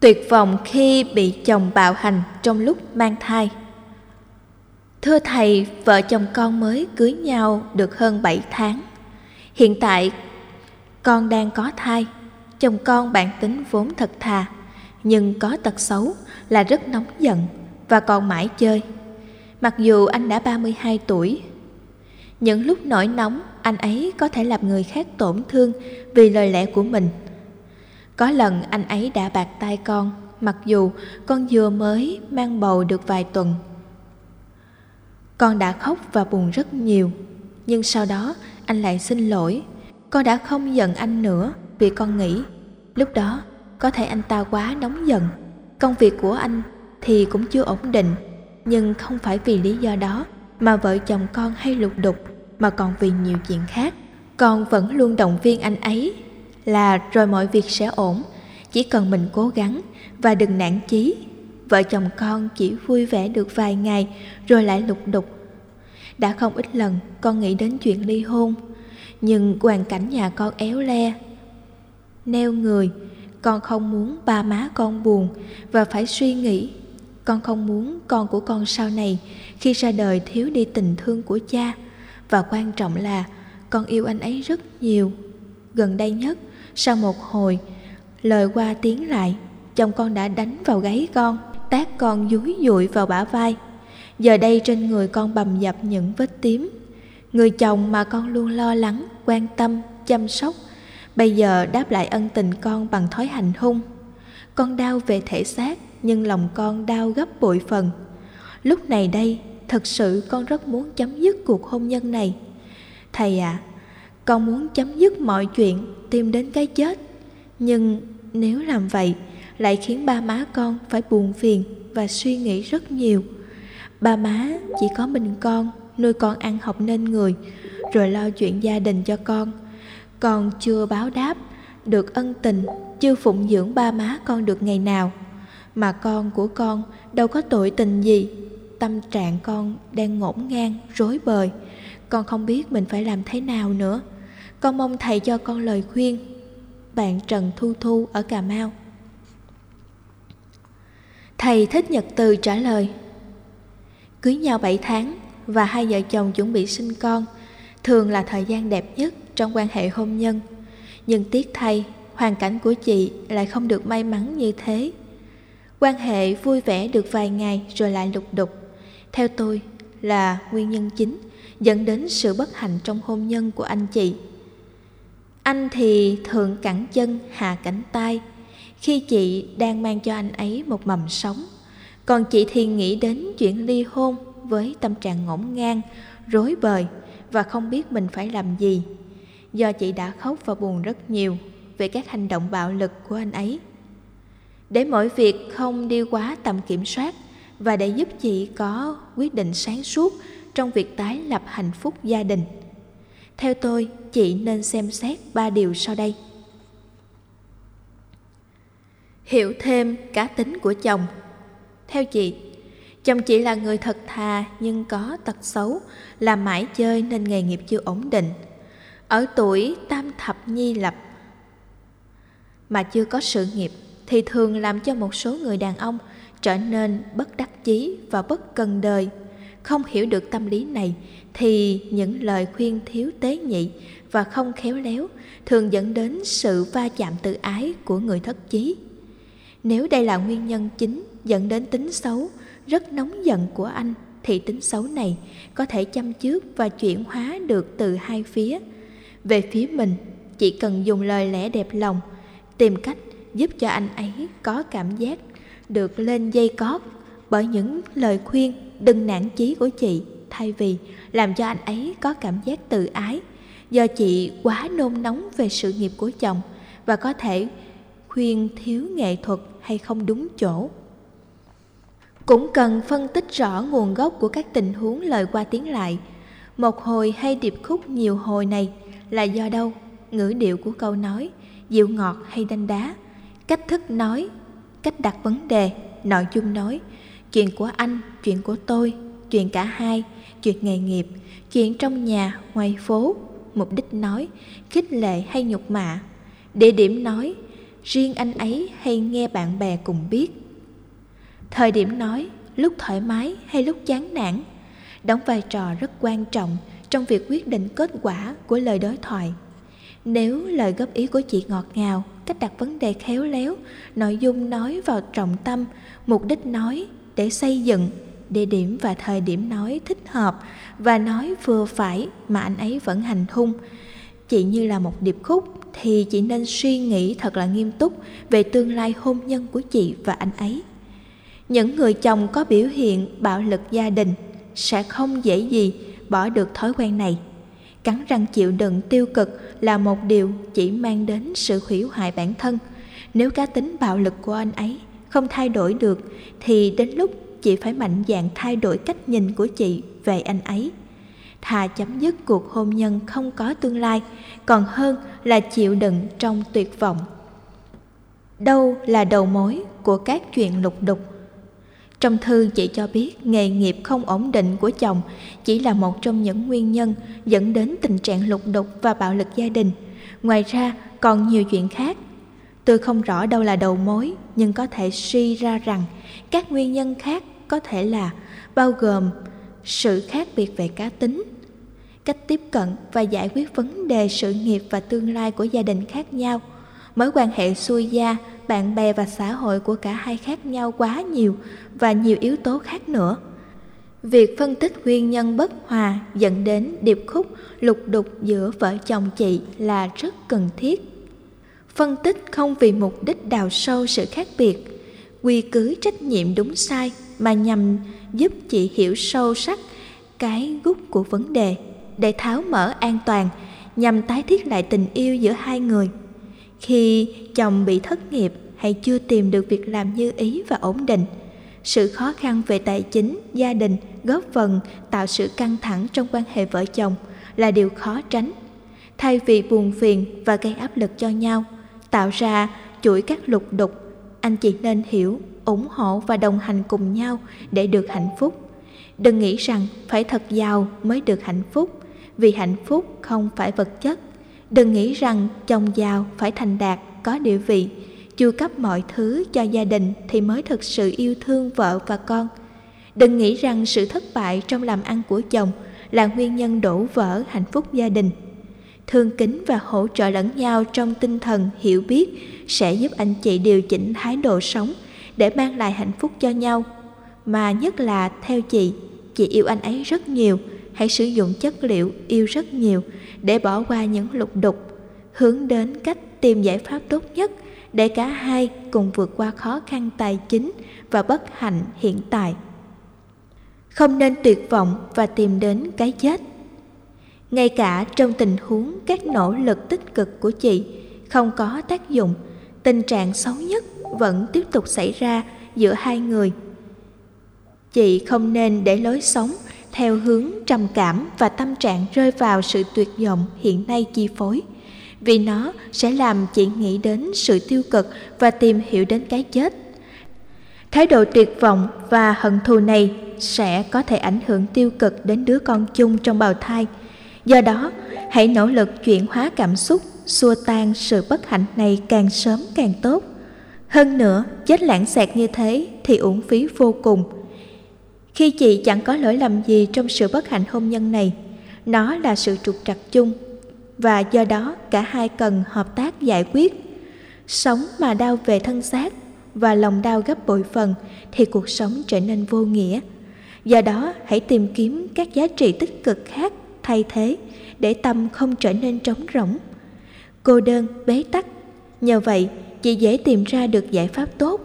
Tuyệt vọng khi bị chồng bạo hành trong lúc mang thai. Thưa thầy, vợ chồng con mới cưới nhau được hơn 7 tháng. Hiện tại con đang có thai. Chồng con bản tính vốn thật thà Nhưng có tật xấu là rất nóng giận Và còn mãi chơi. Mặc dù anh đã 32 tuổi Những lúc nổi nóng Anh ấy có thể làm người khác tổn thương Vì lời lẽ của mình. Có lần anh ấy đã bạc tay con, Mặc dù con vừa mới mang bầu được vài tuần. Con đã khóc và buồn rất nhiều, Nhưng sau đó anh lại xin lỗi. Con đã không giận anh nữa Vì con nghĩ Lúc đó có thể anh ta quá nóng giận. Công việc của anh thì cũng chưa ổn định, Nhưng không phải vì lý do đó Mà vợ chồng con hay lục đục, Mà còn vì nhiều chuyện khác. Con vẫn luôn động viên anh ấy. Là rồi mọi việc sẽ ổn. Chỉ cần mình cố gắng Và đừng nản chí. Vợ chồng con chỉ vui vẻ được vài ngày Rồi lại lục đục. Đã không ít lần con nghĩ đến chuyện ly hôn, Nhưng hoàn cảnh nhà con éo le, Neo người. Con không muốn ba má con buồn và phải suy nghĩ. Con không muốn con của con sau này khi ra đời thiếu đi tình thương của cha. Và quan trọng là con yêu anh ấy rất nhiều. Gần đây nhất sau một hồi lời qua tiếng lại chồng con đã đánh vào gáy con tát con dúi dụi vào bả vai. Giờ đây trên người con bầm dập những vết tím. Người chồng mà con luôn lo lắng quan tâm chăm sóc Bây giờ đáp lại ân tình con bằng thói hành hung. Con đau về thể xác Nhưng lòng con đau gấp bội phần. Lúc này đây Thật sự con rất muốn chấm dứt cuộc hôn nhân này. Thầy ạ à, con muốn chấm dứt mọi chuyện, Tìm đến cái chết. Nhưng nếu làm vậy, Lại khiến ba má con phải buồn phiền Và suy nghĩ rất nhiều. Ba má chỉ có mình con, Nuôi con ăn học nên người, Rồi lo chuyện gia đình cho con. Con chưa báo đáp, được ân tình, chưa phụng dưỡng ba má con được ngày nào. Mà con của con đâu có tội tình gì, tâm trạng con đang ngổn ngang, rối bời. Con không biết mình phải làm thế nào nữa con mong thầy cho con lời khuyên. Bạn trần thu thu ở cà mau. Thầy thích nhật từ trả lời, cưới nhau 7 tháng và hai vợ chồng chuẩn bị sinh con thường là thời gian đẹp nhất trong quan hệ hôn nhân. Nhưng tiếc thay, hoàn cảnh của chị lại không được may mắn như thế. Quan hệ vui vẻ được vài ngày rồi lại lục đục. Theo tôi là nguyên nhân chính dẫn đến sự bất hạnh trong hôn nhân của anh chị anh thì thượng cẳng chân hạ cánh tay khi chị đang mang cho anh ấy một mầm sống, còn chị thì nghĩ đến chuyện ly hôn với tâm trạng ngổn ngang, rối bời và không biết mình phải làm gì do chị đã khóc và buồn rất nhiều về các hành động bạo lực của anh ấy. Để mọi việc không đi quá tầm kiểm soát và để giúp chị có quyết định sáng suốt trong việc tái lập hạnh phúc gia đình. Theo tôi, chị nên xem xét ba điều sau đây. Hiểu thêm cá tính của chồng. Theo chị, chồng chị là người thật thà nhưng có tật xấu, làm mãi chơi nên nghề nghiệp chưa ổn định – ở tuổi tam thập nhi lập mà chưa có sự nghiệp thì thường làm cho một số người đàn ông trở nên bất đắc chí và bất cần đời không hiểu được tâm lý này, thì những lời khuyên thiếu tế nhị và không khéo léo thường dẫn đến sự va chạm tự ái của người thất chí. Nếu đây là nguyên nhân chính dẫn đến tính xấu, rất nóng giận của anh, thì tính xấu này có thể chăm trước và chuyển hóa được từ hai phía. Về phía mình, chỉ cần dùng lời lẽ đẹp lòng, tìm cách giúp cho anh ấy có cảm giác được lên dây cót bởi những lời khuyên đừng nản chí của chị, thay vì làm cho anh ấy có cảm giác tự ái. Do chị quá nôn nóng về sự nghiệp của chồng và có thể khuyên thiếu nghệ thuật hay không đúng chỗ. Cũng cần phân tích rõ nguồn gốc của các tình huống lời qua tiếng lại. Một hồi hay điệp khúc nhiều hồi này là do đâu? Ngữ điệu của câu nói, dịu ngọt hay đanh đá? Cách thức nói, cách đặt vấn đề, nội dung nói chuyện của anh chuyện của tôi chuyện cả hai chuyện nghề nghiệp chuyện trong nhà ngoài phố mục đích nói khích lệ hay nhục mạ địa điểm nói riêng anh ấy hay nghe bạn bè cùng biết. Thời điểm nói, lúc thoải mái hay lúc chán nản, đóng vai trò rất quan trọng trong việc quyết định kết quả của lời đối thoại. Nếu lời góp ý của chị ngọt ngào, cách đặt vấn đề khéo léo, nội dung nói vào trọng tâm, mục đích nói để xây dựng, địa điểm và thời điểm nói thích hợp và nói vừa phải mà anh ấy vẫn hành hung. Chị như là một điệp khúc thì chị nên suy nghĩ thật là nghiêm túc về tương lai hôn nhân của chị và anh ấy. Những người chồng có biểu hiện bạo lực gia đình sẽ không dễ gì bỏ được thói quen này. Cắn răng chịu đựng tiêu cực là một điều chỉ mang đến sự hủy hoại bản thân. Nếu cá tính bạo lực của anh ấy không thay đổi được thì đến lúc chị phải mạnh dạn thay đổi cách nhìn của chị về anh ấy. Thà chấm dứt cuộc hôn nhân không có tương lai, còn hơn là chịu đựng trong tuyệt vọng. Đâu là đầu mối của các chuyện lục đục? Trong thư chị cho biết nghề nghiệp không ổn định của chồng chỉ là một trong những nguyên nhân dẫn đến tình trạng lục đục và bạo lực gia đình. Ngoài ra còn nhiều chuyện khác. Tôi không rõ đâu là đầu mối nhưng có thể suy ra rằng các nguyên nhân khác có thể là bao gồm sự khác biệt về cá tính, cách tiếp cận và giải quyết vấn đề sự nghiệp và tương lai của gia đình khác nhau, mối quan hệ xuôi gia bạn bè và xã hội của cả hai khác nhau quá nhiều và nhiều yếu tố khác nữa. Việc phân tích nguyên nhân bất hòa dẫn đến điệp khúc lục đục giữa vợ chồng chị là rất cần thiết. Phân tích không vì mục đích đào sâu sự khác biệt, quy cứ trách nhiệm đúng sai mà nhằm giúp chị hiểu sâu sắc cái gút của vấn đề để tháo mở an toàn nhằm tái thiết lại tình yêu giữa hai người. Khi chồng bị thất nghiệp hay chưa tìm được việc làm như ý và ổn định, sự khó khăn về tài chính, gia đình góp phần tạo sự căng thẳng trong quan hệ vợ chồng là điều khó tránh. Thay vì buồn phiền và gây áp lực cho nhau, tạo ra chuỗi các lục đục, anh chị nên hiểu, ủng hộ và đồng hành cùng nhau để được hạnh phúc. Đừng nghĩ rằng phải thật giàu mới được hạnh phúc, vì hạnh phúc không phải vật chất. Đừng nghĩ rằng chồng giàu phải thành đạt, có địa vị, chu cấp mọi thứ cho gia đình thì mới thực sự yêu thương vợ và con. Đừng nghĩ rằng sự thất bại trong làm ăn của chồng là nguyên nhân đổ vỡ hạnh phúc gia đình. Thương kính và hỗ trợ lẫn nhau trong tinh thần hiểu biết sẽ giúp anh chị điều chỉnh thái độ sống để mang lại hạnh phúc cho nhau. Mà nhất là theo chị, chị yêu anh ấy rất nhiều, hãy sử dụng chất liệu yêu rất nhiều để bỏ qua những lục đục, hướng đến cách tìm giải pháp tốt nhất – để cả hai cùng vượt qua khó khăn tài chính và bất hạnh hiện tại. Không nên tuyệt vọng và tìm đến cái chết. Ngay cả trong tình huống các nỗ lực tích cực của chị không có tác dụng, tình trạng xấu nhất vẫn tiếp tục xảy ra giữa hai người. Chị không nên để lối sống theo hướng trầm cảm và tâm trạng rơi vào sự tuyệt vọng hiện nay chi phối vì nó sẽ làm chị nghĩ đến sự tiêu cực và tìm hiểu đến cái chết. Thái độ tuyệt vọng và hận thù này sẽ có thể ảnh hưởng tiêu cực đến đứa con chung trong bào thai. Do đó, hãy nỗ lực chuyển hóa cảm xúc, xua tan sự bất hạnh này càng sớm càng tốt. Hơn nữa, chết lãng xẹt như thế thì uổng phí vô cùng. Khi chị chẳng có lỗi lầm gì trong sự bất hạnh hôn nhân này, nó là sự trục trặc chung và do đó cả hai cần hợp tác giải quyết. Sống mà đau về thân xác và lòng đau gấp bội phần thì cuộc sống trở nên vô nghĩa. Do đó hãy tìm kiếm các giá trị tích cực khác thay thế để tâm không trở nên trống rỗng. Cô đơn, bế tắc. Nhờ vậy, chị dễ tìm ra được giải pháp tốt.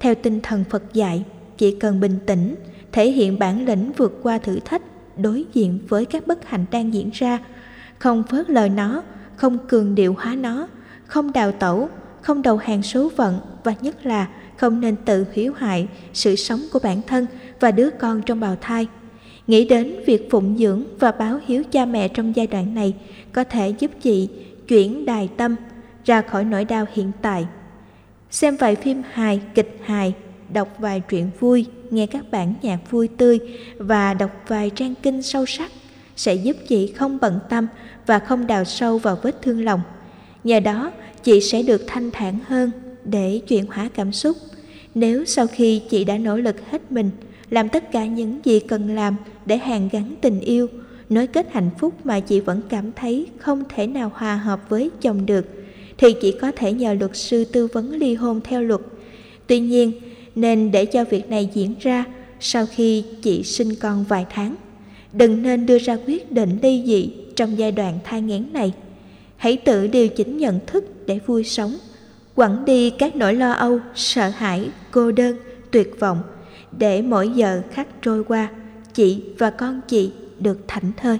Theo tinh thần Phật dạy, chị cần bình tĩnh, thể hiện bản lĩnh vượt qua thử thách, đối diện với các bất hạnh đang diễn ra không phớt lờ nó, không cường điệu hóa nó, không đào tẩu, không đầu hàng số phận và nhất là không nên tự hủy hoại sự sống của bản thân và đứa con trong bào thai. Nghĩ đến việc phụng dưỡng và báo hiếu cha mẹ trong giai đoạn này có thể giúp chị chuyển đài tâm ra khỏi nỗi đau hiện tại. Xem vài phim hài, kịch hài, đọc vài truyện vui, nghe các bản nhạc vui tươi và đọc vài trang kinh sâu sắc sẽ giúp chị không bận tâm và không đào sâu vào vết thương lòng. Nhờ đó, chị sẽ được thanh thản hơn, để chuyển hóa cảm xúc. Nếu sau khi chị đã nỗ lực hết mình, làm tất cả những gì cần làm để hàn gắn tình yêu, nối kết hạnh phúc mà chị vẫn cảm thấy không thể nào hòa hợp với chồng được, thì chỉ có thể nhờ luật sư tư vấn ly hôn theo luật. Tuy nhiên, nên để cho việc này diễn ra sau khi chị sinh con vài tháng. Đừng nên đưa ra quyết định ly dị trong giai đoạn thai nghén này. Hãy tự điều chỉnh nhận thức để vui sống, quẳng đi các nỗi lo âu, sợ hãi, cô đơn, tuyệt vọng để mỗi giờ khắc trôi qua, chị và con chị được thảnh thơi.